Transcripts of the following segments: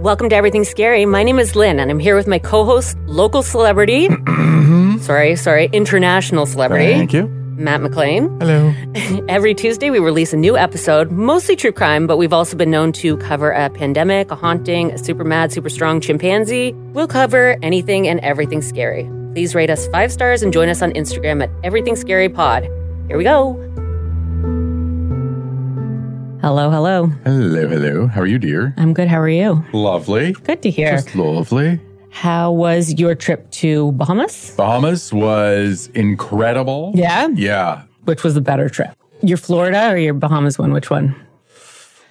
Welcome to Everything Scary. My name is Lynn, and I'm here with my co host, local celebrity. Mm-hmm. sorry, sorry, international celebrity. Thank you. Matt McLean. Hello. Every Tuesday, we release a new episode, mostly true crime, but we've also been known to cover a pandemic, a haunting, a super mad, super strong chimpanzee. We'll cover anything and everything scary. Please rate us five stars and join us on Instagram at Everything Scary Pod. Here we go. Hello, hello. Hello, hello. How are you, dear? I'm good. How are you? Lovely. Good to hear. Just lovely. How was your trip to Bahamas? Bahamas was incredible. Yeah? Yeah. Which was the better trip? Your Florida or your Bahamas one? Which one?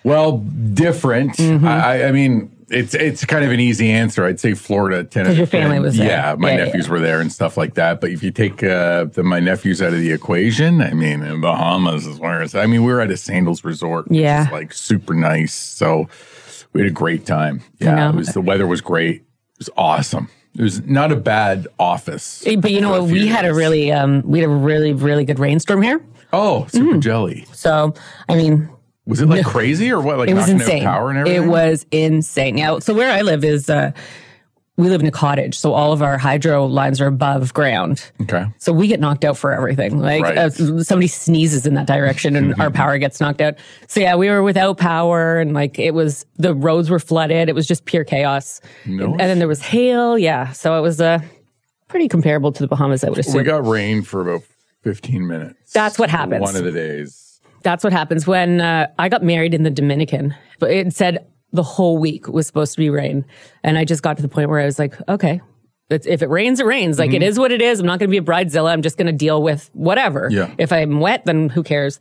Well, different. Mm-hmm. I, I- I mean, it's it's kind of an easy answer. I'd say Florida. 10 'Cause your family was there. Yeah, my Yeah, nephews were there and stuff like that. But if you take uh, the, my nephews out of the equation, I mean, Bahamas is where it's. I mean, we were at a Sandals resort. which Yeah. is, like super nice. So we had a great time. Yeah, it was. The weather was great. It was awesome. It was not a bad office. Eh, But you know what? We had a really, um, we had a really, really good rainstorm here. oh super Mm. jelly. So, I mean, Was it like crazy or what? Like it was insane. out power and everything. It was insane. Yeah. So where I live is, uh, we live in a cottage, so all of our hydro lines are above ground. okay. So we get knocked out for everything. Like Right. uh, somebody sneezes in that direction and our power gets knocked out. So yeah, we were without power and like it was the roads were flooded. It was just pure chaos. Nice. And then there was hail. Yeah. So it was uh, pretty comparable to the Bahamas, I would assume. We got rain for about 15 minutes. That's what happens. One of the days. That's what happens when uh, I got married in the Dominican. But it said the whole week was supposed to be rain, and I just got to the point where I was like, okay. It's, if it rains, it rains. Like Mm-hmm. it is what it is. I'm not going to be a bridezilla. I'm just going to deal with whatever. Yeah. If I'm wet, then who cares?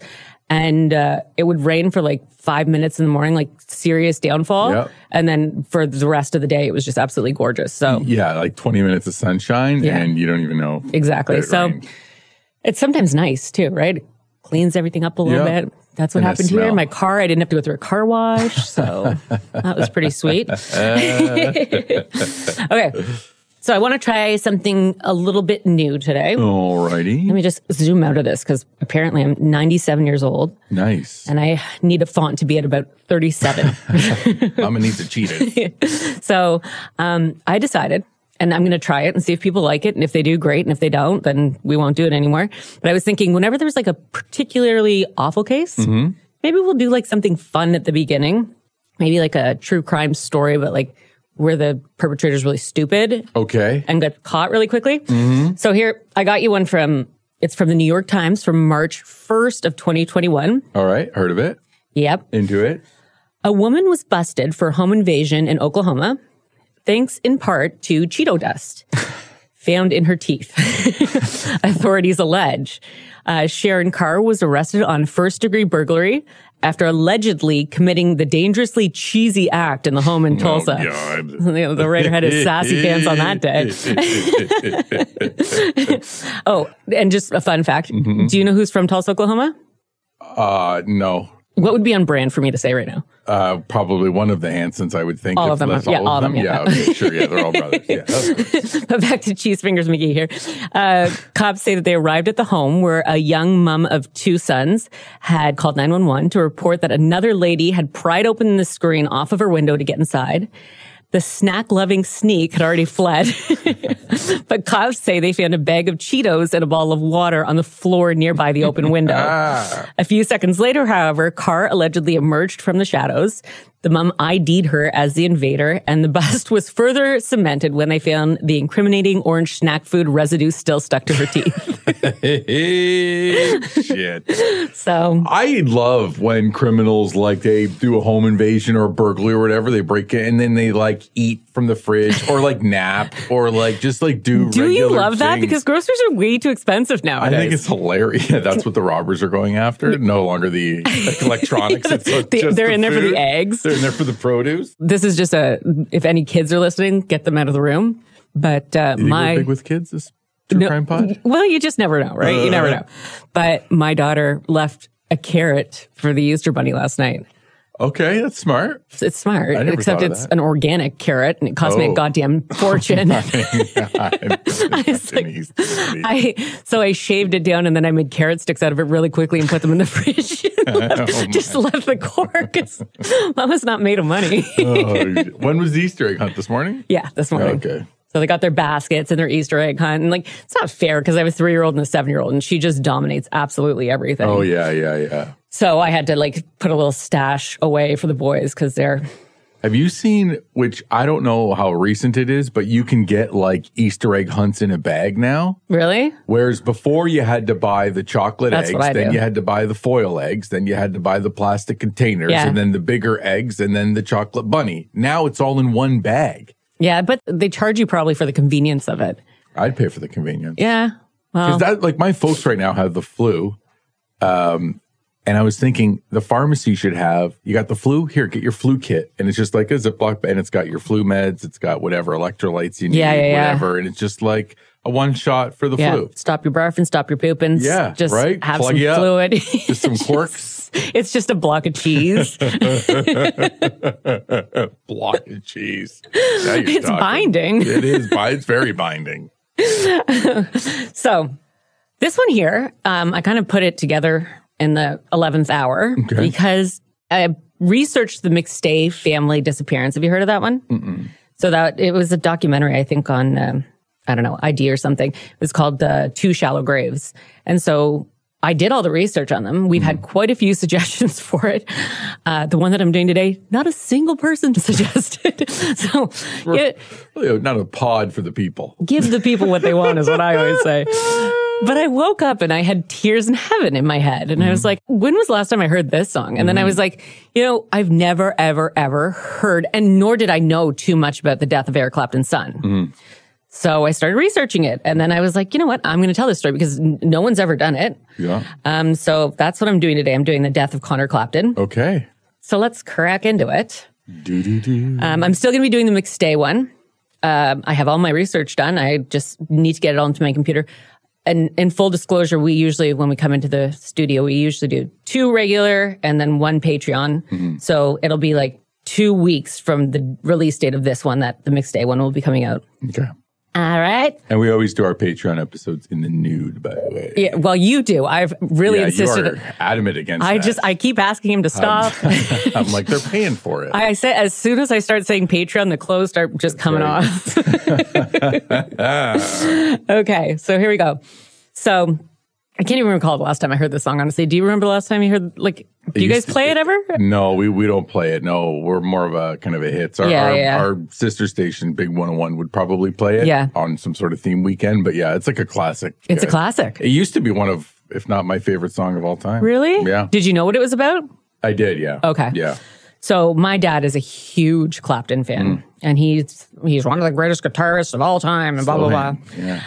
And uh, it would rain for like five minutes in the morning, like serious downfall. Yeah. And then for the rest of the day, it was just absolutely gorgeous. So Yeah, like 20 minutes of sunshine Yeah. and you don't even know. exactly. So rained. it's sometimes nice too, right? Cleans everything up a little Yeah. bit. That's what And happened here. My car, I didn't have to go through a car wash. So that was pretty sweet. okay. So I want to try something a little bit new today. Alrighty. Let me just zoom out of this because apparently I'm 97 years old Nice. and I need a font to be at about 37. I'm gonna need to cheat it. so um, I decided, and I'm going to try it and see if people like it. And if they do, great. And if they don't, then we won't do it anymore. But I was thinking, whenever there's like a particularly awful case, mm-hmm. maybe we'll do like something fun at the beginning. Maybe like a true crime story, but like where the perpetrator's really stupid Okay. and got caught really quickly. Mm-hmm. So here, I got you one from, it's from the New York Times from March 1st of 2021. All right. Heard of it. Yep. Into it. A woman was busted for home invasion in Oklahoma, thanks in part to Cheeto dust found in her teeth. Authorities allege uh, Sharon Carr was arrested on first degree burglary after allegedly committing the dangerously cheesy act in the home in Tulsa. Oh. The, the writer had his sassy pants on that day. oh, and just a fun fact. Mm-hmm. Do you know who's from Tulsa, Oklahoma? Uh, no. What would be on brand for me to say right now? Uh, probably one of the Hansons, I would think. All of them. Yeah, all of them, yeah. okay, sure. Yeah, they're all brothers. Yeah. But back to Cheese Fingers McGee here. Uh, cops say that they arrived at the home where a young mom of two sons had called 911 to report that another lady had pried open the screen off of her window to get inside. The snack loving sneak had already fled. but cops say they found a bag of Cheetos and a bottle of water on the floor nearby the open window. Ah. A few seconds later, however, Carr allegedly emerged from the shadows. The mom ID'd her as the invader, and the bust was further cemented when they found the incriminating orange snack food residue still stuck to her teeth. Shit. so, I love when criminals like they do a home invasion or a burglary or whatever. They break it and then they like eat from the fridge or like nap or like just like do. do you love that? Because groceries are way too expensive now. I think it's hilarious. That's what the robbers are going after. No longer the electronics. It's like They- just they're in there for the eggs. And they're in there for the produce. this is just a, if any kids are listening, get them out of the room. But uh, my. big with kids. This true No, crime pod. Well, you just never know, right? you never Uh. know. But my daughter left a carrot for the Easter bunny last night. Okay, that's smart. It's smart, except it's an organic carrot and it cost me a Oh. goddamn fortune. I was like- I so I shaved it down and then I made carrot sticks out of it really quickly and put them in the fridge. Oh, Just left the core because Mama's not made of money. Oh, when was the Easter egg hunt this morning? yeah, this morning. Okay. So they got their baskets and their Easter egg hunt. And like, it's not fair because I have a three year old and a seven year old and she just dominates absolutely everything. Oh yeah, yeah, yeah. So I had to like put a little stash away for the boys because they're, Have you seen? Which I don't know how recent it is, but you can get like Easter egg hunts in a bag now. really? Whereas before you had to buy the chocolate That's eggs, then do. you had to buy the foil eggs, then you had to buy the plastic containers, Yeah. and then the bigger eggs, and then the chocolate bunny. Now it's all in one bag. Yeah, but they charge you probably for the convenience of it. I'd pay for the convenience. Yeah. Well, Because that, like, my folks right now have the flu. Um, and I was thinking the pharmacy should have, you got the flu? Here, get your flu kit. And it's just like a Ziploc, and it's got your flu meds, it's got whatever electrolytes you need, Yeah, yeah, yeah. whatever. And it's just like a one shot for the yeah. flu. Stop your barfing, stop your pooping. Yeah, Just right? have Plug some fluid. Just some quirks, it's just a block of cheese. block of cheese. It's talking. binding. It is. It's very binding. So this one here, um, I kind of put it together in the 11th hour because I researched the McStay family disappearance. Have you heard of that one? So that it was a documentary, I think on, um, I don't know, ID or something. It was called uh, Two Shallow Graves. And so I did all the research on them. We've had mm-hmm. quite a few suggestions for it. Uh, the one that I'm doing today, not a single person suggested. so not a pod for the people. give the people what they want is what I always say. But I woke up and I had tears in heaven in my head. And I was mm-hmm. like, when was the last time I heard this song? And then I mm-hmm. was like, you know, I've never, ever, ever heard, and nor did I know too much about the death of Eric Clapton's son. So I started researching it. And then I was like, you know what? I'm going to tell this story because n- no one's ever done it. Yeah. Um, so that's what I'm doing today. I'm doing the death of Conor Clapton. Okay. So let's crack into it. Do do do. Um, I'm still going to be doing the McStay one. Um, I have all my research done. I just need to get it all into my computer. And in full disclosure, we usually, when we come into the studio, we usually do two regular and then one Patreon. So it'll be like two weeks from the release date of this one that the McStay one will be coming out. Okay. All right. And we always do our Patreon episodes in the nude, by the way. Yeah, well, you do. I've really Yeah, you insisted. are adamant against I that. just, I keep asking him to um, stop. I'm like, they're paying for it. I say as soon as I start saying Patreon, the clothes start just coming right. off. okay, so here we go. So I can't even recall the last time I heard this song. Honestly, do you remember the last time you heard? Like, do you guys play be- it ever? no, we, we don't play it. No, we're more of a kind of a hits. Our, Yeah, our, yeah. our sister station, Big 101, would probably play it Yeah. on some sort of theme weekend. But yeah, it's like a classic. It's a Uh, classic. It used to be one of, if not my favorite song of all time. Really? Yeah. Did you know what it was about? I did, yeah. Okay. Yeah. So my dad is a huge Clapton fan, Mm. and he's he's one of the greatest guitarists of all time, and blah blah blah. Yeah.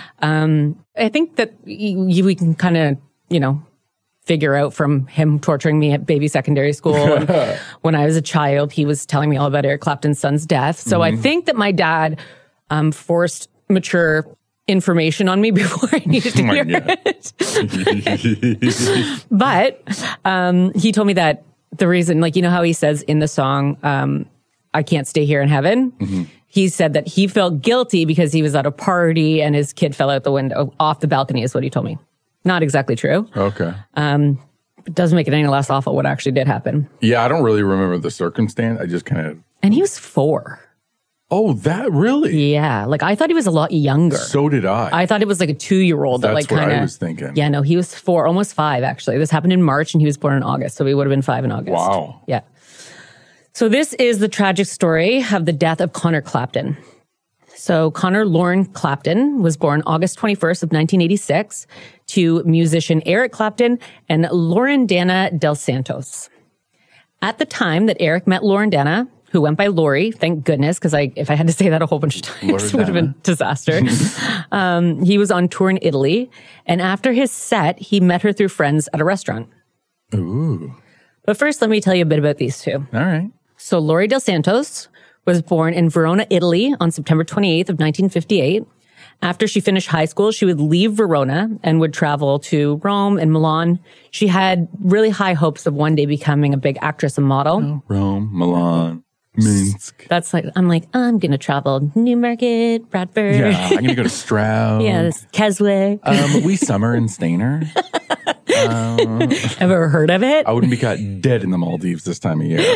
I think that y- we can kind of, you know, figure out from him torturing me at baby secondary school. and when I was a child, he was telling me all about Eric Clapton's son's death. So I think that my dad um, forced mature information on me before I needed to hear God. it. But um, he told me that the reason, like, you know how he says in the song, um, I can't stay here in heaven. He said that he felt guilty because he was at a party and his kid fell out the window off the balcony, is what he told me. Not exactly true. okay. It doesn't make it any less awful what actually did happen. Yeah, I don't really remember the circumstance. I just kind of, And he was four. Oh, that really? Yeah. Like I thought he was a lot younger. So did I. I thought it was like a two year old that That's like what kind I of. was thinking. Yeah, no, he was four, almost five actually. This happened in March and he was born in August. So he would have been five in August. Wow. Yeah. So this is the tragic story of the death of Conor Clapton. So Conor Loren Clapton was born August 21st of 1986 to musician Eric Clapton and Lauren Dana Del Santos. At the time that Eric met Lauren Dana, who went by Lori, thank goodness, because I if I had to say that a whole bunch of times, it would have been a disaster. um, he was on tour in Italy, and after his set, he met her through friends at a restaurant. Ooh. But first, let me tell you a bit about these two. All right. So Lori Del Santos was born in Verona, Italy on September 28th of 1958. After she finished high school, she would leave Verona and would travel to Rome and Milan. She had really high hopes of one day becoming a big actress and model. Rome, Milan, Minsk. That's like, I'm like, I'm going to travel Newmarket, Bradford. Yeah, I'm gonna go to Stroud. Yeah, this Keswick. Um, we summer in Stayner. Have you ever heard of it? I wouldn't be caught dead in the Maldives this time of year.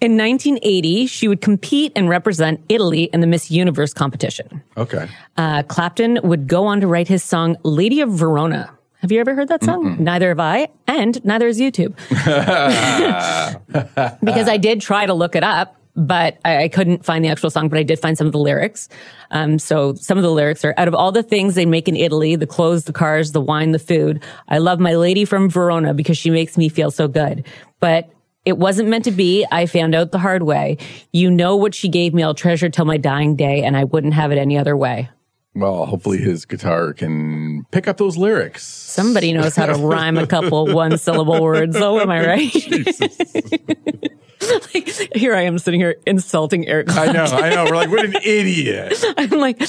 In 1980, she would compete and represent Italy in the Miss Universe competition. okay. Uh, Clapton would go on to write his song Lady of Verona. Have you ever heard that song? Neither have I, and neither has YouTube. because I did try to look it up, but I, I couldn't find the actual song, but I did find some of the lyrics. Um, so some of the lyrics are out of all the things they make in Italy, the clothes, the cars, the wine, the food. I love my lady from Verona because she makes me feel so good. But it wasn't meant to be. I found out the hard way. You know what she gave me. I'll treasure till my dying day, and I wouldn't have it any other way. Well, hopefully his guitar can pick up those lyrics. Somebody knows how to rhyme a couple one syllable words. Oh, am I right? like, here I am sitting here insulting Eric. I know, I know. We're like, what an idiot. I'm like,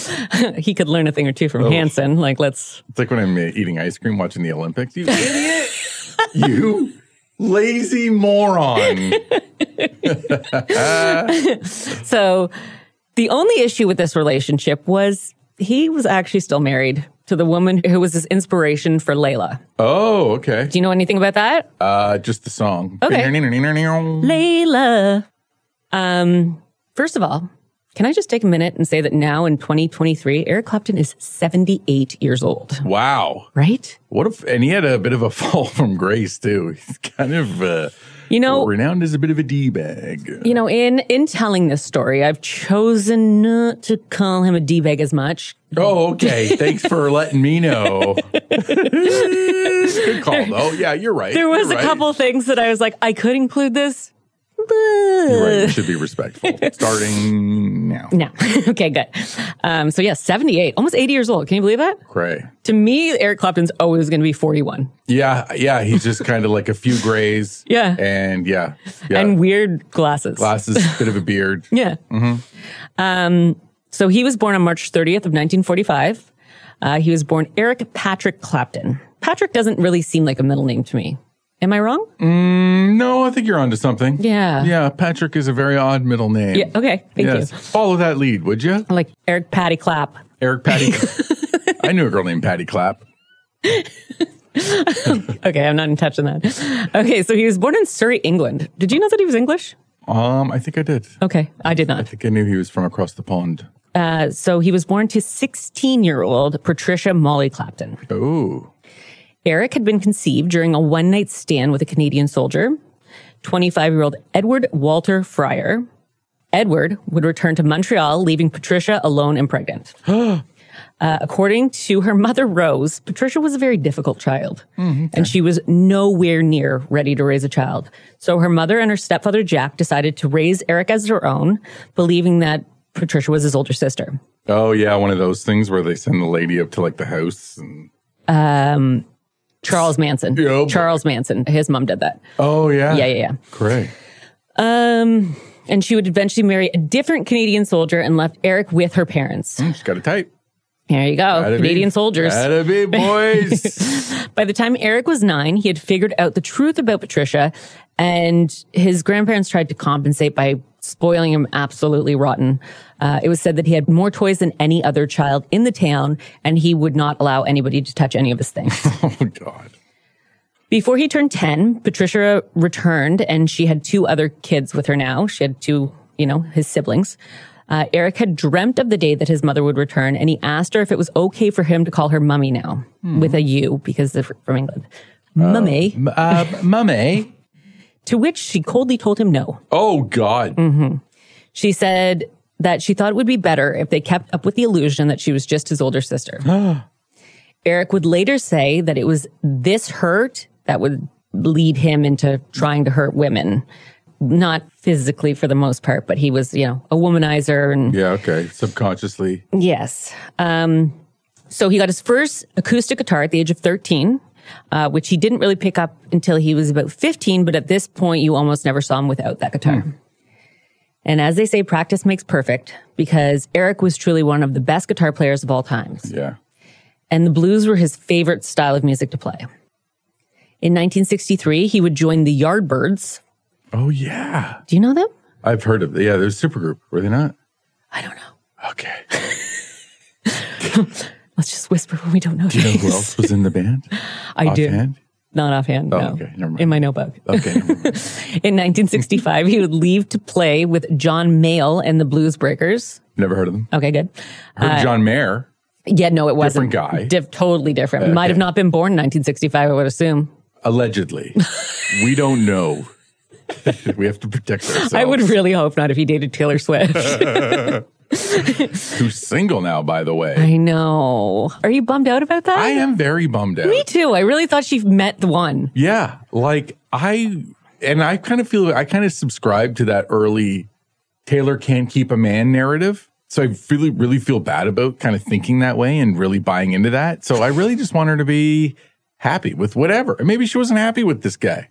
he could learn a thing or two from oh. Hanson. Like, let's. It's like when I'm eating ice cream watching the Olympics. You idiot. you lazy moron. So, the only issue with this relationship was he was actually still married to the woman who was his inspiration for Layla. Oh, okay. Do you know anything about that? Uh, just the song. Okay. Layla. Um, first of all, can I just take a minute and say that now in 2023, Eric Clapton is 78 years old, Wow. right? What if, and he had a bit of a fall from grace too. He's kind of, uh, You know, renowned as a bit of a D bag. you know, in in telling this story, I've chosen not to call him a d-bag as much. Oh, okay. Thanks for letting me know. Good call, though. Yeah, you're right. There was You're a right. couple things that I was like, I could include this. You're right. You should be respectful. Starting now. No. okay, good. Um, so yeah, 78, almost 80 years old. Can you believe that? Great. To me, Eric Clapton's always going to be 41 Yeah, yeah. He's just kind of like a few grays. Yeah. And yeah. Yeah. and weird glasses. glasses, bit of a beard. Yeah. Um, so he was born on March 30th of 1945. Uh, he was born Eric Patrick Clapton. Patrick doesn't really seem like a middle name to me. Am I wrong? No, I think you're onto something. Yeah. Yeah. Patrick is a very odd middle name. Yeah. Okay. Thank yes. you. Follow that lead, would you? Like Eric Patty Clap. Eric Patty. I knew a girl named Patty Clap. Okay, I'm not in touch on that. Okay, so he was born in Surrey, England. Did you know that he was English? Um, I think I did. Okay, I did not. I think I knew he was from across the pond. Uh, so he was born to 16 year old Patricia Molly Clapton. Oh. Eric had been conceived during a one night stand with a Canadian soldier, 25 year old Edward Walter Fryer. Edward would return to Montreal, leaving Patricia alone and pregnant. uh, according to her mother, Rose, Patricia was a very difficult child, and she was nowhere near ready to raise a child. So her mother and her stepfather, Jack, decided to raise Eric as their own, believing that Patricia was his older sister. Oh yeah, one of those things where they send the lady up to like the house and Charles Manson. Yeah. Charles Manson. His mom did that. Oh yeah. Yeah, yeah, yeah. Great. Um, and she would eventually marry a different Canadian soldier and left Eric with her parents. She's got a type. There you go, Gotta be- Canadian soldiers. Gotta be boys. By the time Eric was nine, he had figured out the truth about Patricia, and his grandparents tried to compensate by spoiling him absolutely rotten. Uh, it was said that he had more toys than any other child in the town, and he would not allow anybody to touch any of his things. oh God. Before he turned 10, Patricia returned and she had two other kids with her now. She had two, you know, his siblings. Uh, Eric had dreamt of the day that his mother would return and he asked her if it was okay for him to call her mummy now with a U because they're from England. mummy. M- Uh, mummy. To which she coldly told him no. Oh God. She said that she thought it would be better if they kept up with the illusion that she was just his older sister. Eric would later say that it was this hurt that would lead him into trying to hurt women. Not physically for the most part, but he was, you know, a womanizer and Yeah. Okay. Subconsciously. yes. Um, so he got his first acoustic guitar at the age of 13, uh, which he didn't really pick up until he was about 15. But at this point, you almost never saw him without that guitar. And as they say, practice makes perfect because Eric was truly one of the best guitar players of all times. Yeah. And the blues were his favorite style of music to play. In 1963, he would join the Yardbirds. Oh yeah. Do you know them? I've heard of them. yeah, there's a supergroup, were they not? I don't know. Okay. Let's just whisper when we don't know. Do you know who else was in the band? I do. Not offhand. Oh, no. Oh, okay. Never mind. In my notebook. Okay. In 1965, he would leave to play with John Mayall and the Bluesbreakers. Never heard of them. Okay, good. Heard of uh, John Mayer. Yeah, no, it wasn't. Different guy. Diff- totally different. Might have not been born in 1965, I would assume. Allegedly. we don't know. we have to protect ourselves. I would really hope not if he dated Taylor Swift. Who's single now, by the way. I know. Are you bummed out about that? I am very bummed out. Me too. I really thought she met the one. Yeah, like I and I kind of feel I kind of subscribe to that early Taylor can't keep a man narrative. So I really really feel bad about kind of thinking that way and really buying into that. So I really just want her to be happy with whatever. And maybe she wasn't happy with this guy.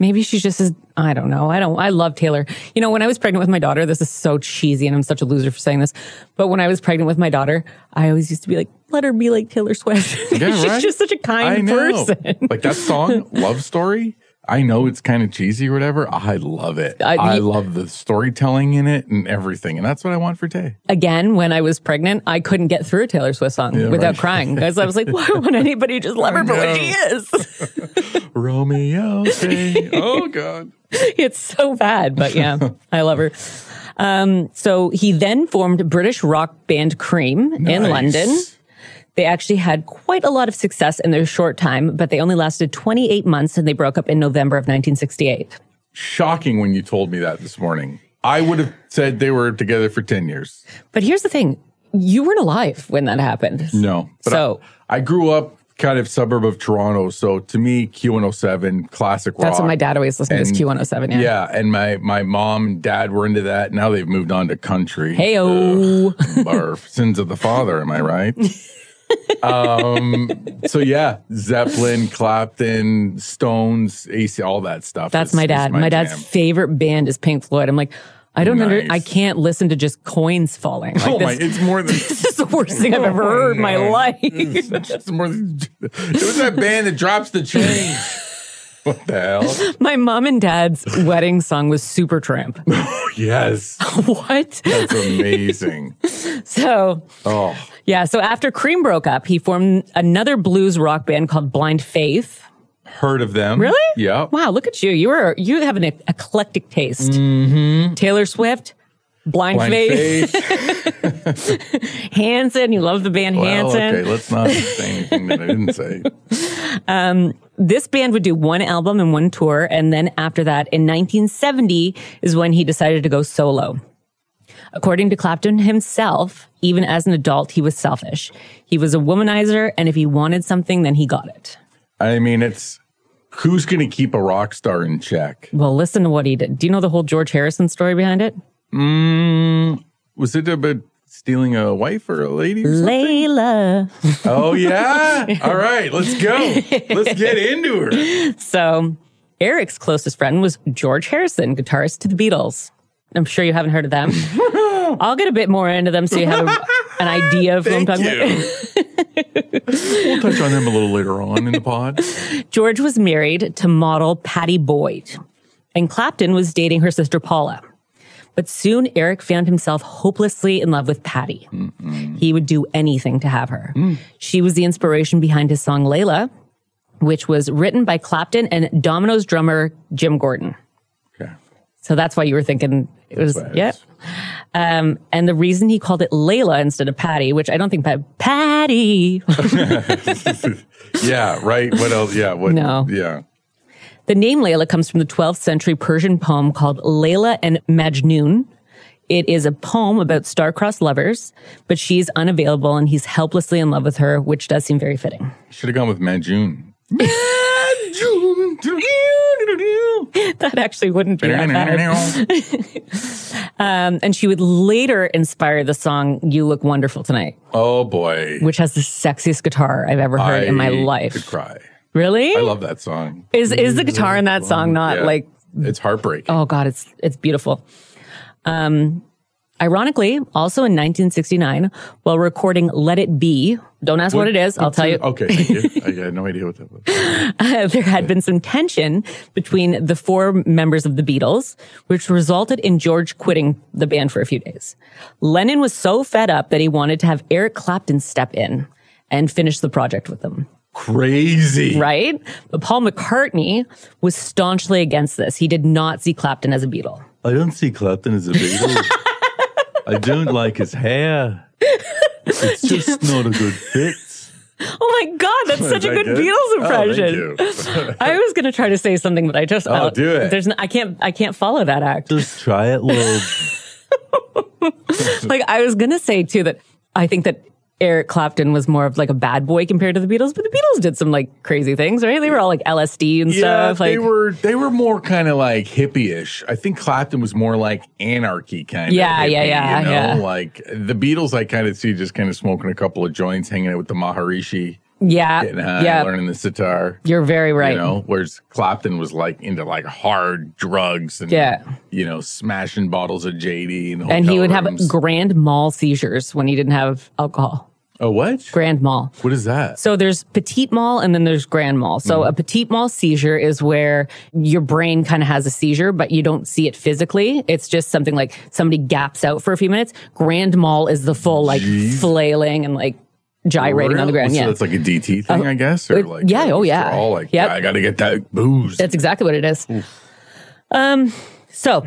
Maybe she's just as I don't know. I don't. I love Taylor. You know, when I was pregnant with my daughter, this is so cheesy, and I'm such a loser for saying this. But when I was pregnant with my daughter, I always used to be like, "Let her be like Taylor Swift." Yeah, she's right? just such a kind person. like that song, Love Story. I know it's kind of cheesy or whatever. I love it. I- I, love the storytelling in it and everything. And that's what I want for Tay. Again, when I was pregnant, I couldn't get through a Taylor Swift song without right. crying because I was like, "Why would anybody just love her for what she is?" Romeo say, oh God. it's so bad, but yeah, I love her. Um, so he then formed British rock band Cream in London. They actually had quite a lot of success in their short time, but they only lasted 28 months and they broke up in November of 1968. shocking when you told me that this morning. I would have said they were together for 10 years. But here's the thing. You weren't alive when that happened. No. But So- I, I grew up kind of suburb of Toronto. So to me, Q107, classic rock. That's what my dad always listened to is Q107. Yeah. Yeah. And my, my mom and dad were into that. Now they've moved on to country. Heyo. Ugh, Our sins of the father. Am I right? um, so yeah, Zeppelin, Clapton, Stones, AC, all that stuff. That's is- my dad. My, dad's jam. favorite band is Pink Floyd. I'm like, I don't under, I can't listen to just coins falling. Like Oh this, my, it's more than this is the worst thing I've ever heard in my life. It's more than, it was that band that drops the change. What the hell? My mom and dad's wedding song was Supertramp. Oh, yes. what? That's amazing. So, Oh, yeah. So after Cream broke up, he formed another blues rock band called Blind Faith. heard of them. Really? Yeah. Wow. Look at you. You are, you have an eclectic taste. Mm-hmm. Taylor Swift, Blind, Blind Faith, Faith. Hanson. You love the band Well, Hanson. okay, let's not say anything that I didn't say. Um, this band would do one album and one tour. And then after that, in 1970 is when he decided to go solo. According to Clapton himself, even as an adult, he was selfish. He was a womanizer, and if he wanted something, then he got it. I mean, it's who's going to keep a rock star in check? Well, listen to what he did. Do you know the whole George Harrison story behind it? Mm, was it about stealing a wife or a lady? Or? Layla. Oh yeah. All right, let's go. Let's get into her. So, Eric's closest friend was George Harrison, guitarist to the Beatles. I'm sure you haven't heard of them. I'll get a bit more into them so you have a, an idea of who I'm talking about. we'll touch on them a little later on in the pod. George was married to model Pattie Boyd, and Clapton was dating her sister Paula. But soon Eric found himself hopelessly in love with Patty. He would do anything to have her. She was the inspiration behind his song Layla, which was written by Clapton and Domino's drummer Jim Gordon. Okay. So that's why you were thinking it was, yeah. Um, and the reason he called it Layla instead of Patty, which I don't think Pat- Patty. Yeah, right. What else? Yeah, what No. yeah. The name Layla comes from the 12th century Persian poem called Layla and Majnun. It is a poem about star-crossed lovers, but she's unavailable and he's helplessly in love with her, which does seem very fitting. Should have gone with Manjun. That actually wouldn't be that bad. Um, and she would later inspire the song "You Look Wonderful Tonight," oh boy. which has the sexiest guitar I've ever heard in my I life. Could cry. Really? I love that song. is is the guitar in that song not Yeah. like It's heartbreaking. Oh God, it's it's beautiful. Um Ironically, also in 1969, while recording Let It Be, don't ask what, it is, I'll tell you. Okay, thank you. I had no idea what that was. there had been some tension between the four members of the Beatles, which resulted in George quitting the band for a few days. Lennon was so fed up that he wanted to have Eric Clapton step in and finish the project with them. Crazy. Right? But Paul McCartney was staunchly against this. He did not see Clapton as a Beatle. I don't see Clapton as a Beatle. I don't like his hair. It's just not a good fit. Oh my God, that's such a good good? Beatles Oh, impression. thank I was going to try to say something, but I just, Oh, do it. There's, no, I can't, I can't follow that act. Just try it, love. like I was gonna say too that I think that Eric Clapton was more of like a bad boy compared to the Beatles, but the Beatles did some like crazy things, right? They were all like LSD and Yeah, stuff. they were they were more kind of like hippie-ish. I think Clapton was more like anarchy kind of. Yeah, yeah, yeah, You know, yeah. like the Beatles. I kind of see just kind of smoking a couple of joints, hanging out with the Maharishi, yeah, getting high, yeah. learning the sitar. You're very right. You know, whereas Clapton was like into like hard drugs and Yeah. you know, smashing bottles of JD and, and he would have grand mal seizures when he didn't have alcohol. oh what? Grand mal. What is that? So there's petite mal and then there's grand mal. So Mm-hmm. a petite mal seizure is where your brain kind of has a seizure, but you don't see it physically. It's just something like somebody gaps out for a few minutes. Grand mal is the full like Jeez. flailing and like gyrating on the ground. So Yeah. that's like a DT thing, I guess, or it- like yeah, oh, yeah. all like Yep. I got to get that booze. That's exactly what it is. Um, so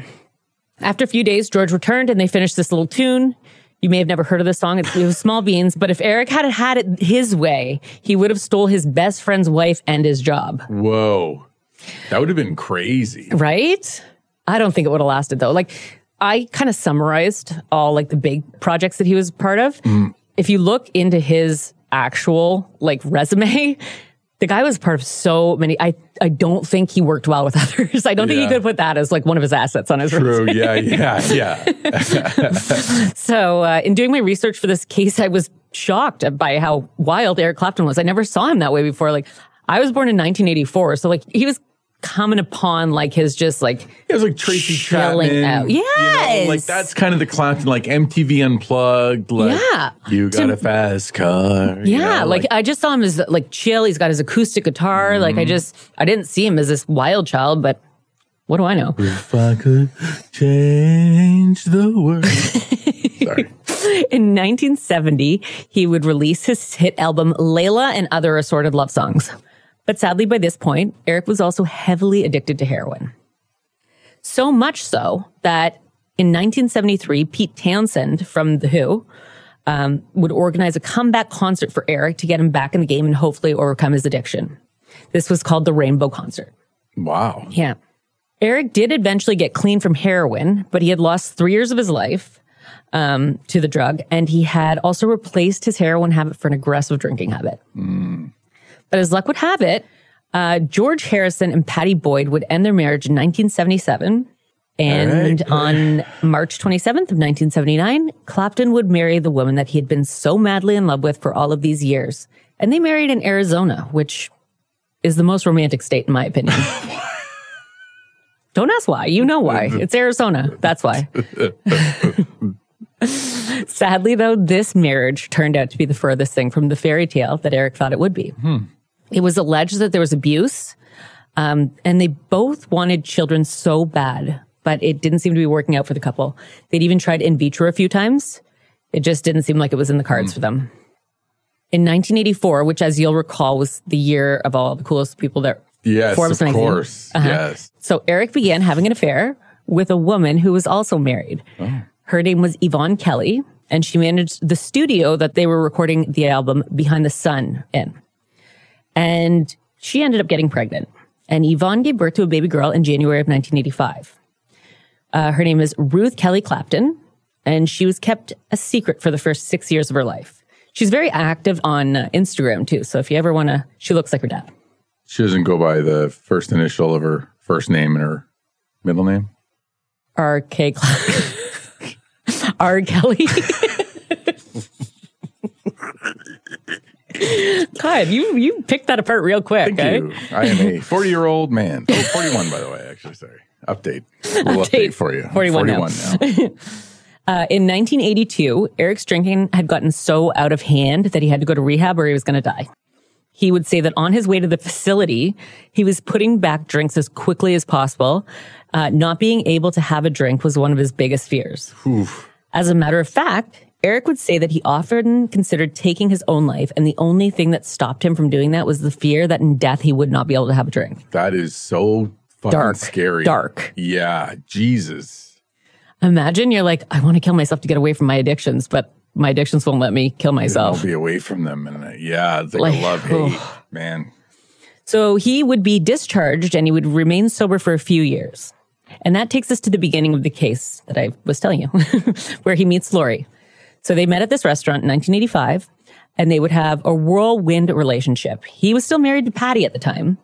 after a few days, George returned and they finished this little tune. You may have never heard of this song. It was Small Beans, but if Eric had had it his way, he would have stole his best friend's wife and his job. Whoa, that would have been crazy. Right? I don't think it would have lasted though. Like I kind of summarized all like the big projects that he was part of. If you look into his actual like resume, the guy was part of so many. I I don't think he worked well with others. I don't think he could put that as like one of his assets on his True. resume. Yeah. Yeah. Yeah. So uh, in doing my research for this case, I was shocked by how wild Eric Clapton was. I never saw him that way before. Like I was born in 1984, so like he was coming upon like his just like It was like Tracy Chapman. out. you know, like that's kind of the Clapton, like MTV Unplugged. Like, Yeah. You got To- a fast car. you Yeah, know, like, I just saw him as like chill. He's got his acoustic guitar. Like I Mm-hmm. just I didn't see him as this wild child, but what do I know? if I could change the world. Sorry. In 1970, he would release his hit album Layla and other assorted love songs. But sadly, by this point, Eric was also heavily addicted to heroin. So much so that in 1973, Pete Townshend from The Who um, would organize a comeback concert for Eric to get him back in the game and hopefully overcome his addiction. This was called the Rainbow Concert. Wow. Yeah. Eric did eventually get clean from heroin, but he had lost three years of his life um, to the drug, and he had also replaced his heroin habit for an aggressive drinking habit. But as luck would have it, uh, George Harrison and Pattie Boyd would end their marriage in 1977. And right. on March 27th of 1979, Clapton would marry the woman that he had been so madly in love with for all of these years. And they married in Arizona, which is the most romantic state, in my opinion. Don't ask why. You know why. It's Arizona. That's why. Sadly, though, this marriage turned out to be the furthest thing from the fairy tale that Eric thought it would be. It was alleged that there was abuse, um, and they both wanted children so bad, but it didn't seem to be working out for the couple. They'd even tried in vitro a few times. It just didn't seem like it was in the cards for them. In 1984, which, as you'll recall, was the year of all the coolest people that Yes, Forbes of course. Uh-huh. Yes. So Eric began having an affair with a woman who was also married. Her name was Yvonne Kelly, and she managed the studio that they were recording the album Behind the Sun in. And she ended up getting pregnant. And Yvonne gave birth to a baby girl in January of 1985. Uh, her name is Ruth Kelly Clapton, and she was kept a secret for the first six years of her life. She's very active on uh, Instagram too. So if you ever want to, she looks like her dad. She doesn't go by the first initial of her first name and her middle name. R.K. Cla- R. Kelly. God, you you picked that apart real quick. Thank eh? you. I am a 40 year old man. Oh, 41, by the way, actually. Sorry. Update. A little update, Update. for you. 41 now. now. Uh, in 1982, Eric's drinking had gotten so out of hand that he had to go to rehab or he was going to die. He would say that on his way to the facility, he was putting back drinks as quickly as possible. Uh, not being able to have a drink was one of his biggest fears. Oof. As a matter of fact, Eric would say that he often considered taking his own life, and the only thing that stopped him from doing that was the fear that in death he would not be able to have a drink. That is so fucking Dark. scary. Dark. Yeah. Jesus. Imagine you're like, I want to kill myself to get away from my addictions, but my addictions won't let me kill myself. I'll be away from them. And uh, yeah, it's like, Like, a love hate, man. So he would be discharged and he would remain sober for a few years. And that takes us to the beginning of the case that I was telling you, where he meets Lori. So they met at this restaurant in 1985 and they would have a whirlwind relationship. He was still married to Patty at the time,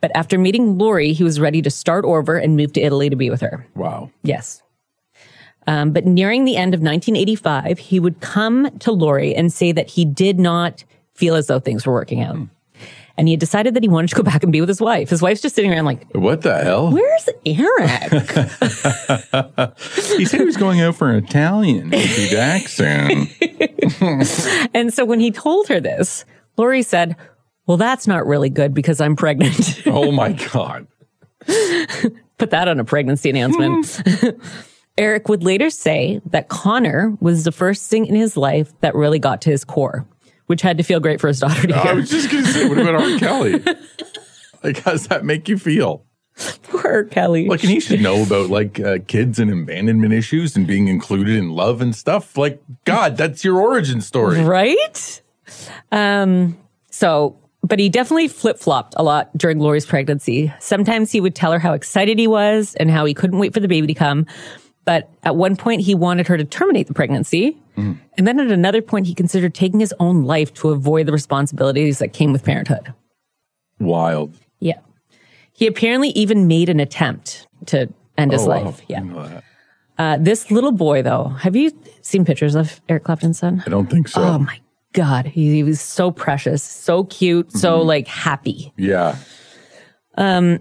but after meeting Lori, he was ready to start over and move to Italy to be with her. Wow. Yes. Um, but nearing the end of 1985, he would come to Lori and say that he did not feel as though things were working out. And he had decided that he wanted to go back and be with his wife. His wife's just sitting around like, What the hell? Where's Eric? He said he was going out for an Italian He'll be back soon. and so when he told her this, Lori said, Well, that's not really good because I'm pregnant. oh my God. Put that on a pregnancy announcement. Eric would later say that Conor was the first thing in his life that really got to his core, which had to feel great for his daughter to I was just going to say, what about R. Kelly? Like, how does that make you feel? Poor Kelly. Like, and he should know about like uh, kids and abandonment issues and being included in love and stuff. Like, God, that's your origin story. Right? Um, so, but he definitely flip flopped a lot during Lori's pregnancy. Sometimes he would tell her how excited he was and how he couldn't wait for the baby to come. But at one point, he wanted her to terminate the pregnancy. And then at another point, he considered taking his own life to avoid the responsibilities that came with parenthood. Wild. Yeah. He apparently even made an attempt to end his Oh, life. I Yeah. Uh, this little boy, though, have you seen pictures of Eric Clapton's son? I don't think so. Oh my God. He, he was so precious, so cute, so Mm-hmm. like happy. yeah. Um,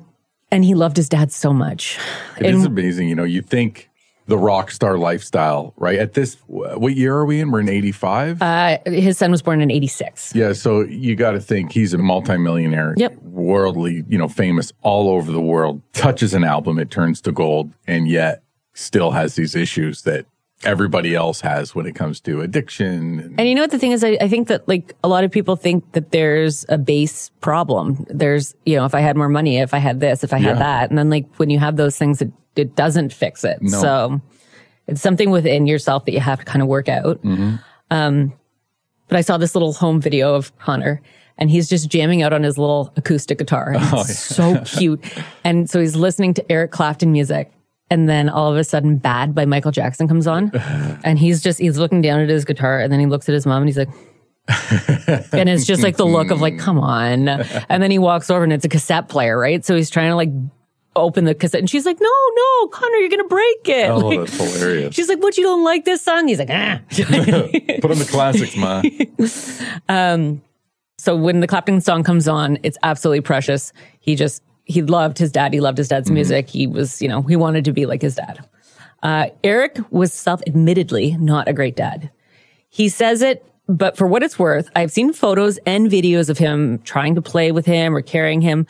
and he loved his dad so much. It is amazing. You know, you think the rock star lifestyle, right? At this, what year are we in? We're in 85? Uh, his son was born in 86. yeah. So you got to think he's a multimillionaire, Yep. worldly, you know, famous all over the world. Touches an album, it turns to gold, and yet still has these issues that everybody else has when it comes to addiction. And, And you know what the thing is? I, I think that like a lot of people think that there's a base problem. There's, you know, if I had more money, if I had this, if I Yeah. had that. And then like when you have those things, it, it doesn't fix it. So it's something within yourself that you have to kind of work out. Mm-hmm. Um, but I saw this little home video of Conor and he's just jamming out on his little acoustic guitar. And it's so cute. And so he's listening to Eric Clapton music. And then all of a sudden, Bad by Michael Jackson comes on. And he's just, he's looking down at his guitar and then he looks at his mom and he's like, and it's just like the look of like, come on. And then he walks over and it's a cassette player, right? So he's trying to like open the cassette and she's like, no, no, Conor, you're going to break it. oh, Like, that's hilarious. she's like, what, you don't like this song? He's like, ah. Put on the classics, ma. um, So when the Clapton song comes on, it's absolutely precious. He just, he loved his dad. He loved his dad's music. He was, you know, he wanted to be like his dad. Uh, Eric was self admittedly not a great dad. He says it, but for what it's worth, I've seen photos and videos of him trying to play with him or carrying him.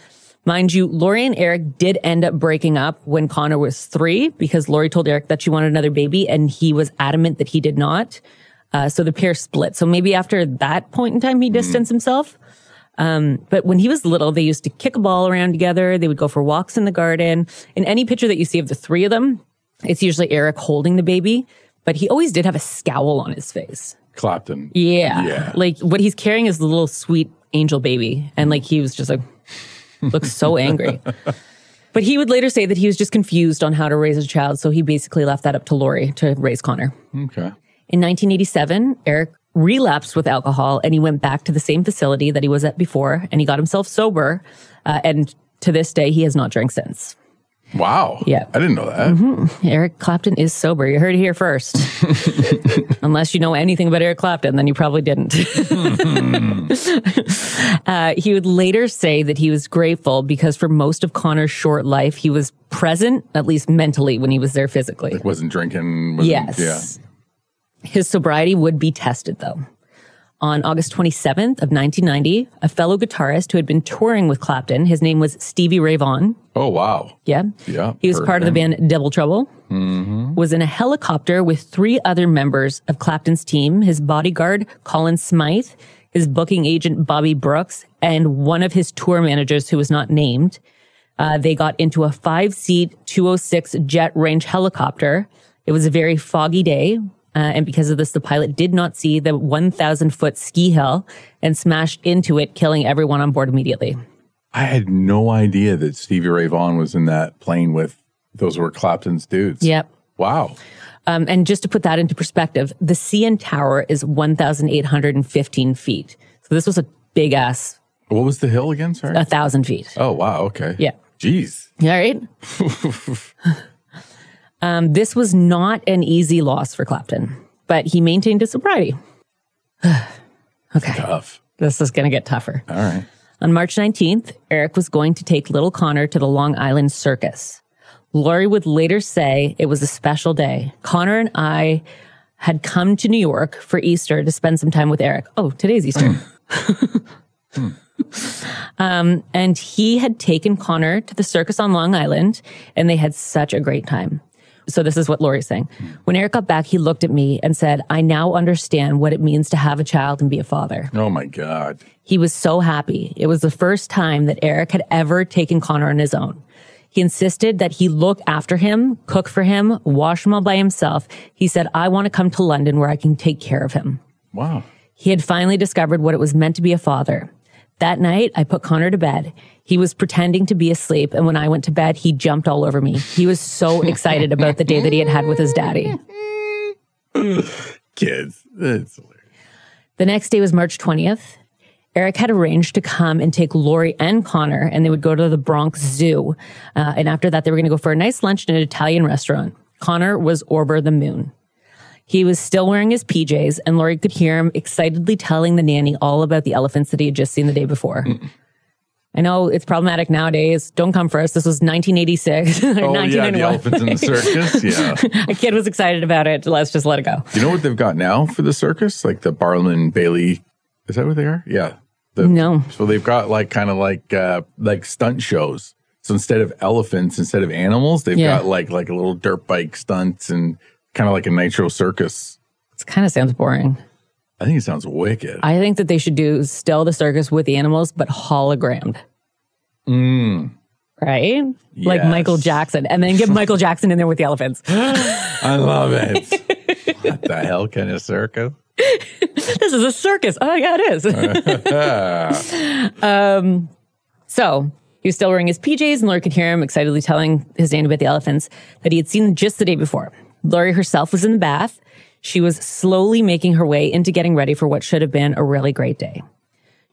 Mind you, Lori and Eric did end up breaking up when Conor was three because Lori told Eric that she wanted another baby and he was adamant that he did not. Uh, so the pair split. So maybe after that point in time, he distanced himself. Um, but when he was little, they used to kick a ball around together. They would go for walks in the garden. In any picture that you see of the three of them, it's usually Eric holding the baby, but he always did have a scowl on his face. Clapton. Yeah. Yeah. Like what he's carrying is the little sweet angel baby. And like he was just like, looks so angry. But he would later say that he was just confused on how to raise a child. So he basically left that up to Lori to raise Conor. Okay. In 1987, Eric relapsed with alcohol and he went back to the same facility that he was at before and he got himself sober. Uh, and to this day, he has not drank since. Wow. Yeah. I didn't know that. Eric Clapton is sober. You heard it here first. Unless you know anything about Eric Clapton, then you probably didn't. uh, he would later say that he was grateful because for most of Conor's short life, he was present, at least mentally, when he was there physically. Wasn't drinking. Wasn't, Yes. Yeah. His sobriety would be tested though. On August 27th of 1990, a fellow guitarist who had been touring with Clapton, his name was Stevie Ray Vaughan. Oh, wow. Yeah. Yeah, He was part of the band Double Trouble. Was in a helicopter with three other members of Clapton's team, his bodyguard, Colin Smythe, his booking agent, Bobby Brooks, and one of his tour managers who was not named. Uh, they got into a five seat 206 jet range helicopter. It was a very foggy day. Uh, and because of this, the pilot did not see the 1,000 foot ski hill and smashed into it, killing everyone on board immediately. I had no idea that Stevie Ray Vaughan was in that plane with those were Clapton's dudes. Yep. Wow. Um, and just to put that into perspective, the CN Tower is 1,815 feet. So this was a big ass, What was the hill again? Sorry. a thousand feet. oh, wow. Okay. Yeah. Jeez. All right. um, this was not an easy loss for Clapton, but he maintained his sobriety. okay. Tough. This is going to get tougher. All right. On March 19th, Eric was going to take little Conor to the Long Island Circus. Lori would later say it was a special day. Conor and I had come to New York for Easter to spend some time with Eric. Oh, today's Easter. um, and he had taken Conor to the circus on Long Island, and they had such a great time. So this is what Lori's saying. Hmm. When Eric got back, he looked at me and said, I now understand what it means to have a child and be a father. Oh, my God. He was so happy. It was the first time that Eric had ever taken Conor on his own. He insisted that he look after him, cook for him, wash him all by himself. He said, I want to come to London where I can take care of him. Wow. He had finally discovered what it was meant to be a father. That night, I put Conor to bed. He was pretending to be asleep. And when I went to bed, he jumped all over me. He was so excited about the day that he had had with his daddy. Kids. It's hilarious. The next day was March 20th. Eric had arranged to come and take Lori and Conor, and they would go to the Bronx Zoo. Uh, and after that, they were going to go for a nice lunch in an Italian restaurant. Conor was over the moon. He was still wearing his PJs, and Lori could hear him excitedly telling the nanny all about the elephants that he had just seen the day before. I know it's problematic nowadays. Don't come for us. This was 1986 or Oh, yeah. The elephants in the circus. Yeah. A kid was excited about it. Let's just let it go. You know what they've got now for the circus? Like the Barlin Bailey. Is that what they are? Yeah. The, No. So they've got like kind of like uh like stunt shows. So instead of elephants, instead of animals, they've Yeah. got like like a little dirt bike stunts and kind of like a nitro circus. It kind of sounds boring. I think it sounds wicked. I think that they should do still the circus with the animals, but hologrammed. Right? Like Michael Jackson. And then get Michael Jackson in there with the elephants. I love it. what the hell kind of circus? this is a circus. Oh, yeah, it is. um, so he was still wearing his PJs, and Lori could hear him excitedly telling his nanny about the elephants that he had seen just the day before. Lori herself was in the bath. She was slowly making her way into getting ready for what should have been a really great day.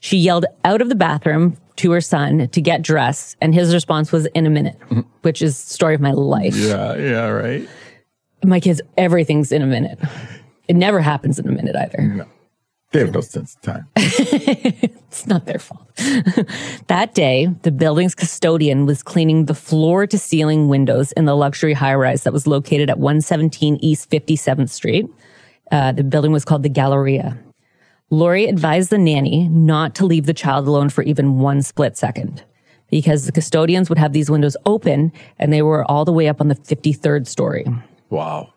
She yelled out of the bathroom to her son to get dressed, and his response was in a minute, which is story of my life. Yeah, yeah, right. My kids, everything's in a minute. It never happens in a minute either. No. They have no sense of time. It's not their fault. that day, the building's custodian was cleaning the floor to ceiling windows in the luxury high rise that was located at 117 East 57th Street. Uh, the building was called the Galleria. Lori advised the nanny not to leave the child alone for even one split second because the custodians would have these windows open and they were all the way up on the 53rd story. Wow.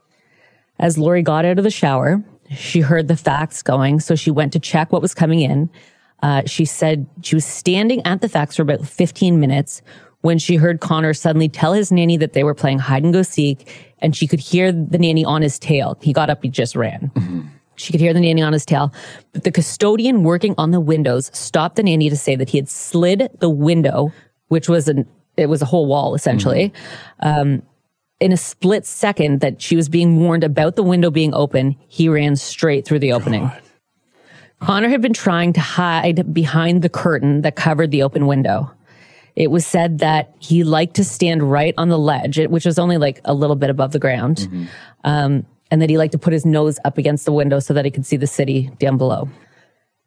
As Lori got out of the shower, she heard the fax going, so she went to check what was coming in. Uh, she said she was standing at the fax for about 15 minutes when she heard Conor suddenly tell his nanny that they were playing hide and go seek, and she could hear the nanny on his tail. He got up, he just ran. Mm-hmm. She could hear the nanny on his tail, but the custodian working on the windows stopped the nanny to say that he had slid the window, which was an it was a whole wall essentially mm-hmm. um, in a split second that she was being warned about the window being open, he ran straight through the opening. Conor had been trying to hide behind the curtain that covered the open window. It was said that he liked to stand right on the ledge, which was only like a little bit above the ground, um, and that he liked to put his nose up against the window so that he could see the city down below.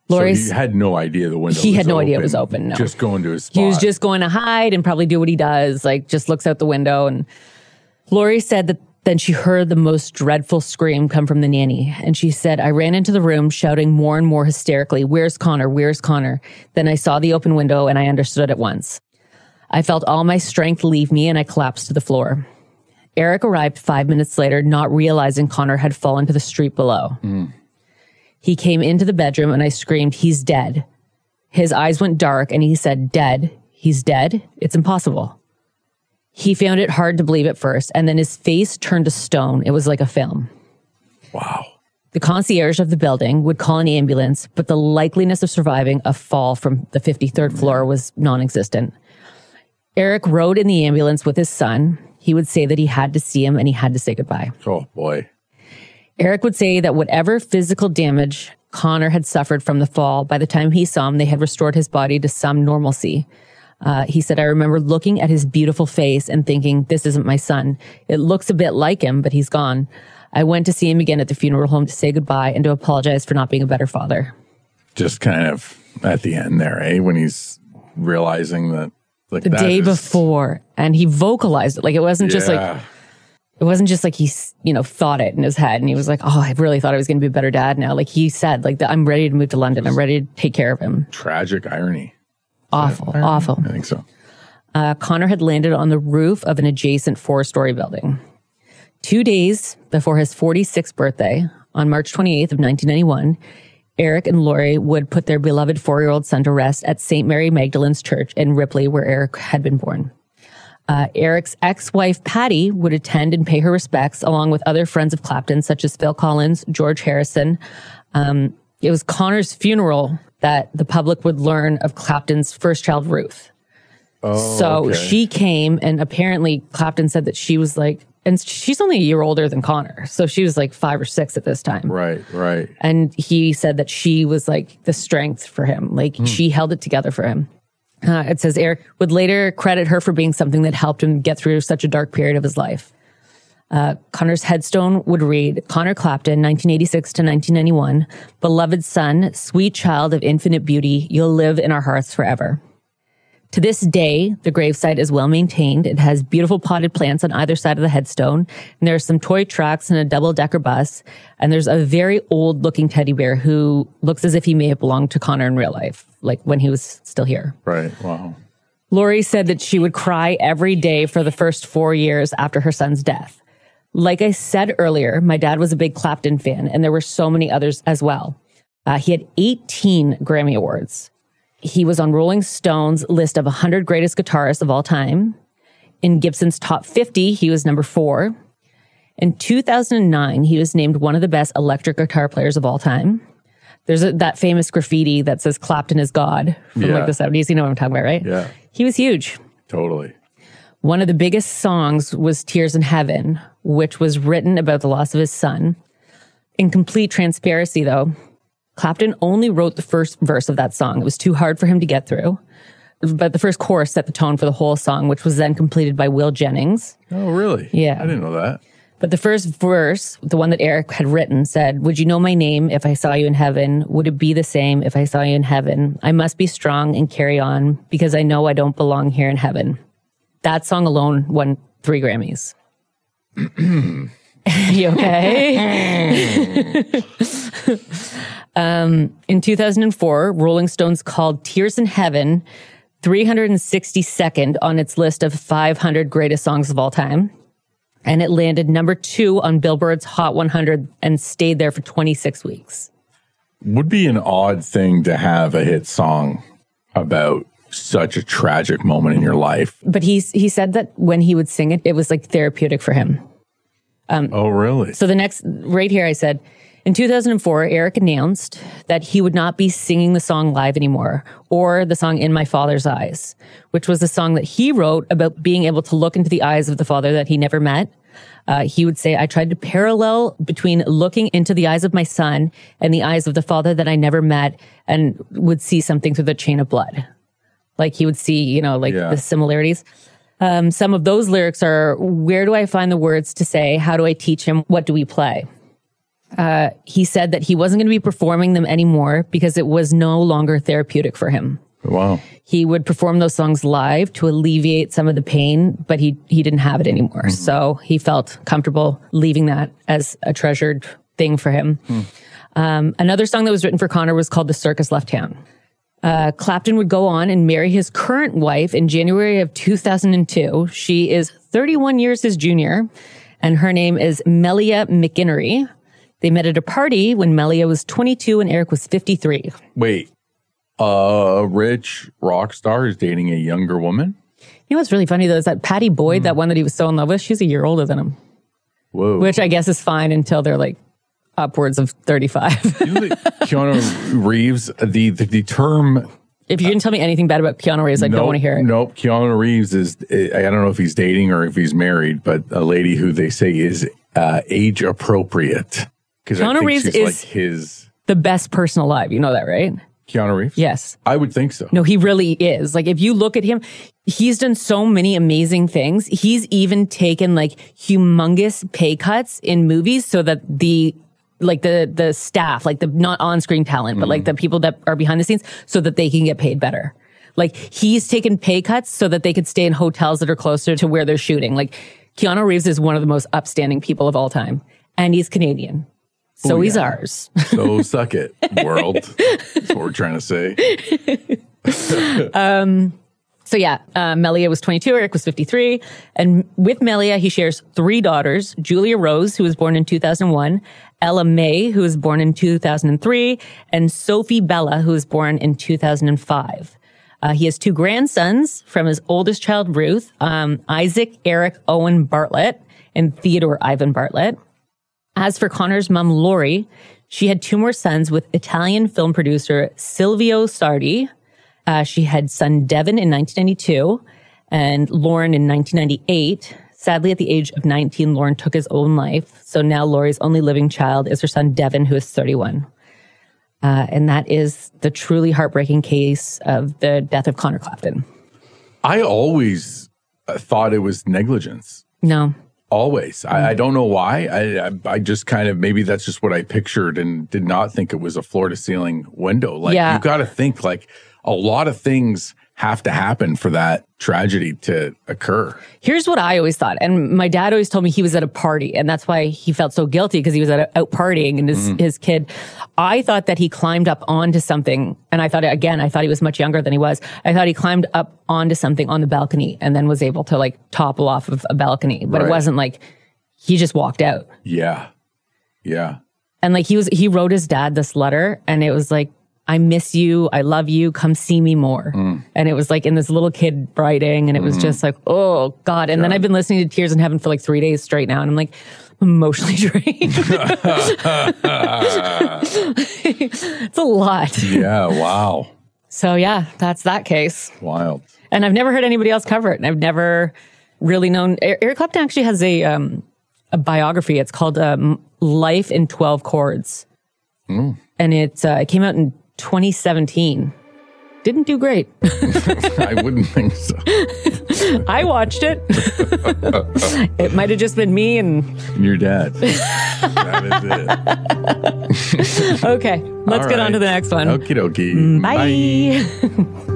So Lori's he had no idea the window. He was had no idea it open, was open, no. just going to his spot. He was just going to hide and probably do what he does, like just looks out the window. And Lori said that then she heard the most dreadful scream come from the nanny. And she said, I ran into the room shouting more and more hysterically, Where's Conor? Where's Conor? Then I saw the open window and I understood at once. I felt all my strength leave me and I collapsed to the floor. Eric arrived five minutes later, not realizing Conor had fallen to the street below. He came into the bedroom and I screamed, He's dead. His eyes went dark and he said, Dead. He's dead. It's impossible. He found it hard to believe at first, and then his face turned to stone. It was like a film. wow. The concierge of the building would call an ambulance, but the likeliness of surviving a fall from the 53rd floor was non existent. Eric rode in the ambulance with his son. He would say that he had to see him and he had to say goodbye. Oh boy. Eric would say that whatever physical damage Conor had suffered from the fall, by the time he saw him, they had restored his body to some normalcy. Uh, he said, I remember looking at his beautiful face and thinking, this isn't my son. It looks a bit like him, but he's gone. I went to see him again at the funeral home to say goodbye and to apologize for not being a better father. Just kind of at the end there, eh? When he's realizing that like The day is- before, and he vocalized it. Like it wasn't just like, it wasn't just like he, you know, thought it in his head and he was like, oh, I really thought I was going to be a better dad now. Like he said, like, I'm ready to move to London. I'm ready to take care of him. tragic irony. Awful, awful. I think so. uh, Conor had landed on the roof of an adjacent four story building. Two days before his 46th birthday, on March 28th of 1991, Eric and Lori would put their beloved four year old son to rest at St. Mary Magdalene's Church in Ripley, where Eric had been born. Uh, Eric's ex wife, Pattie, would attend and pay her respects along with other friends of Clapton, such as Phil Collins, George Harrison. Um, it was Conor's funeral that the public would learn of Clapton's first child, Ruth. Oh, so okay. she came, and apparently Clapton said that she was like, and she's only a year older than Conor. So she was like five or six at this time. Right, right. And he said that she was like the strength for him. Like she held it together for him. Uh, it says Eric would later credit her for being something that helped him get through such a dark period of his life. Uh, Conor's headstone would read Conor Clapton, 1986 to 1991, beloved son, sweet child of infinite beauty, you'll live in our hearts forever. To this day, the gravesite is well maintained. It has beautiful potted plants on either side of the headstone. And there are some toy trucks and a double decker bus. And there's a very old looking teddy bear who looks as if he may have belonged to Conor in real life, like when he was still here. Right. Wow. Lori said that she would cry every day for the first four years after her son's death. Like I said earlier, my dad was a big Clapton fan, and there were so many others as well. Uh, he had 18 Grammy Awards. He was on Rolling Stone's list of 100 greatest guitarists of all time. In Gibson's top 50, he was number four. In 2009, he was named one of the best electric guitar players of all time. There's a, that famous graffiti that says Clapton is God from Yeah. like the 70s. You know what I'm talking about, right? Yeah. He was huge. Totally. One of the biggest songs was Tears in Heaven, which was written about the loss of his son. In complete transparency, though, Clapton only wrote the first verse of that song. It was too hard for him to get through. But the first chorus set the tone for the whole song, which was then completed by Will Jennings. Oh, really? Yeah. I didn't know that. But the first verse, the one that Eric had written, said, Would you know my name if I saw you in heaven? Would it be the same if I saw you in heaven? I must be strong and carry on because I know I don't belong here in heaven. That song alone won three Grammys. you okay? um, in 2004, Rolling Stones called Tears in Heaven 362nd on its list of 500 greatest songs of all time and it landed number two on Billboard's Hot 100 and stayed there for 26 weeks. Would be an odd thing to have a hit song about such a tragic moment in your life. But he he said that when he would sing it, it was like therapeutic for him. Oh, really? So the next, right here, I said, in 2004, Eric announced that he would not be singing the song live anymore or the song In My Father's Eyes, which was a song that he wrote about being able to look into the eyes of the father that he never met. Uh, he would say, I tried to parallel between looking into the eyes of my son and the eyes of the father that I never met and would see something through the chain of blood. Like he would see, you know, like Yeah. the similarities. Um, some of those lyrics are Where do I find the words to say? How do I teach him? What do we play? Uh, he said that he wasn't going to be performing them anymore because it was no longer therapeutic for him. Wow. He would perform those songs live to alleviate some of the pain, but he he didn't have it anymore. So he felt comfortable leaving that as a treasured thing for him. Um, another song that was written for Conor was called "The Circus Left Town." Uh, Clapton would go on and marry his current wife in January of 2002. She is 31 years his junior, and her name is Melia McEnery. They met at a party when Melia was 22 and Eric was 53. Wait. A rich rock star is dating a younger woman? You know what's really funny though is that Pattie Boyd, that one that he was so in love with, she's a year older than him, Whoa. which I guess is fine until they're like upwards of 35. You know Keanu Reeves, the, the, the term if you can tell me anything bad about Keanu Reeves, I don't want to hear it. Nope. Keanu Reeves is, I don't know if he's dating or if he's married, but a lady who they say is uh, age appropriate. Keanu Reeves is- like his The best person alive. You know that, right? Keanu Reeves? Yes. I would think so. No, he really is. Like if you look at him, he's done so many amazing things. He's even taken like humongous pay cuts in movies so that the like the the staff, like the not on-screen talent, but like the mm. people that are behind the scenes so that they can get paid better. Like he's taken pay cuts so that they could stay in hotels that are closer to where they're shooting. Like Keanu Reeves is one of the most upstanding people of all time and he's Canadian. So Oh, he's yeah. ours. So suck it, world. That's what we're trying to say. Um, So yeah, uh, Melia was 22, Eric was 53. And with Melia, he shares three daughters, Julia Rose, who was born in 2001, Ella May, who was born in 2003, and Sophie Bella, who was born in 2005. Uh, he has two grandsons from his oldest child, Ruth, um, Isaac Eric Owen Bartlett and Theodore Ivan Bartlett. As for Conor's mom, Lori, she had two more sons with Italian film producer Silvio Sardi. Uh, she had son Devin in 1992 and Lauren in 1998. Sadly, at the age of 19, Lauren took his own life. So now Lori's only living child is her son Devin, who is 31. Uh, and that is the truly heartbreaking case of the death of Conor Clapton. I always uh, thought it was negligence. No, Always. I, I don't know why. I, I I just kind of maybe that's just what I pictured and did not think it was a floor to ceiling window. Like Yeah. you got to think like a lot of things have to happen for that tragedy to occur. Here's what I always thought. And my dad always told me he was at a party and that's why he felt so guilty because he was at a, out partying and his, mm-hmm. his kid. I thought that he climbed up onto something. And I thought, again, I thought he was much younger than he was. I thought he climbed up onto something on the balcony and then was able to like topple off of a balcony. But Right. it wasn't like he just walked out. Yeah. Yeah. And like he was, he wrote his dad this letter and it was like, I miss you. I love you. Come see me more. And it was like in this little kid writing and it was just like, oh God. And then I've been listening to Tears in Heaven for like three days straight now. And I'm like emotionally drained. it's a lot. Yeah. Wow. So yeah, that's that case. Wild. And I've never heard anybody else cover it. And I've never really known. Er- Eric Clapton actually has a, um, a biography. It's called, um, Life in 12 Chords. And it, uh, it came out in 2017. Didn't do great. I wouldn't think so. I watched it. it might have just been me and And your dad. that is it. okay, let's get on to the next one. Okie dokie. Mm, bye.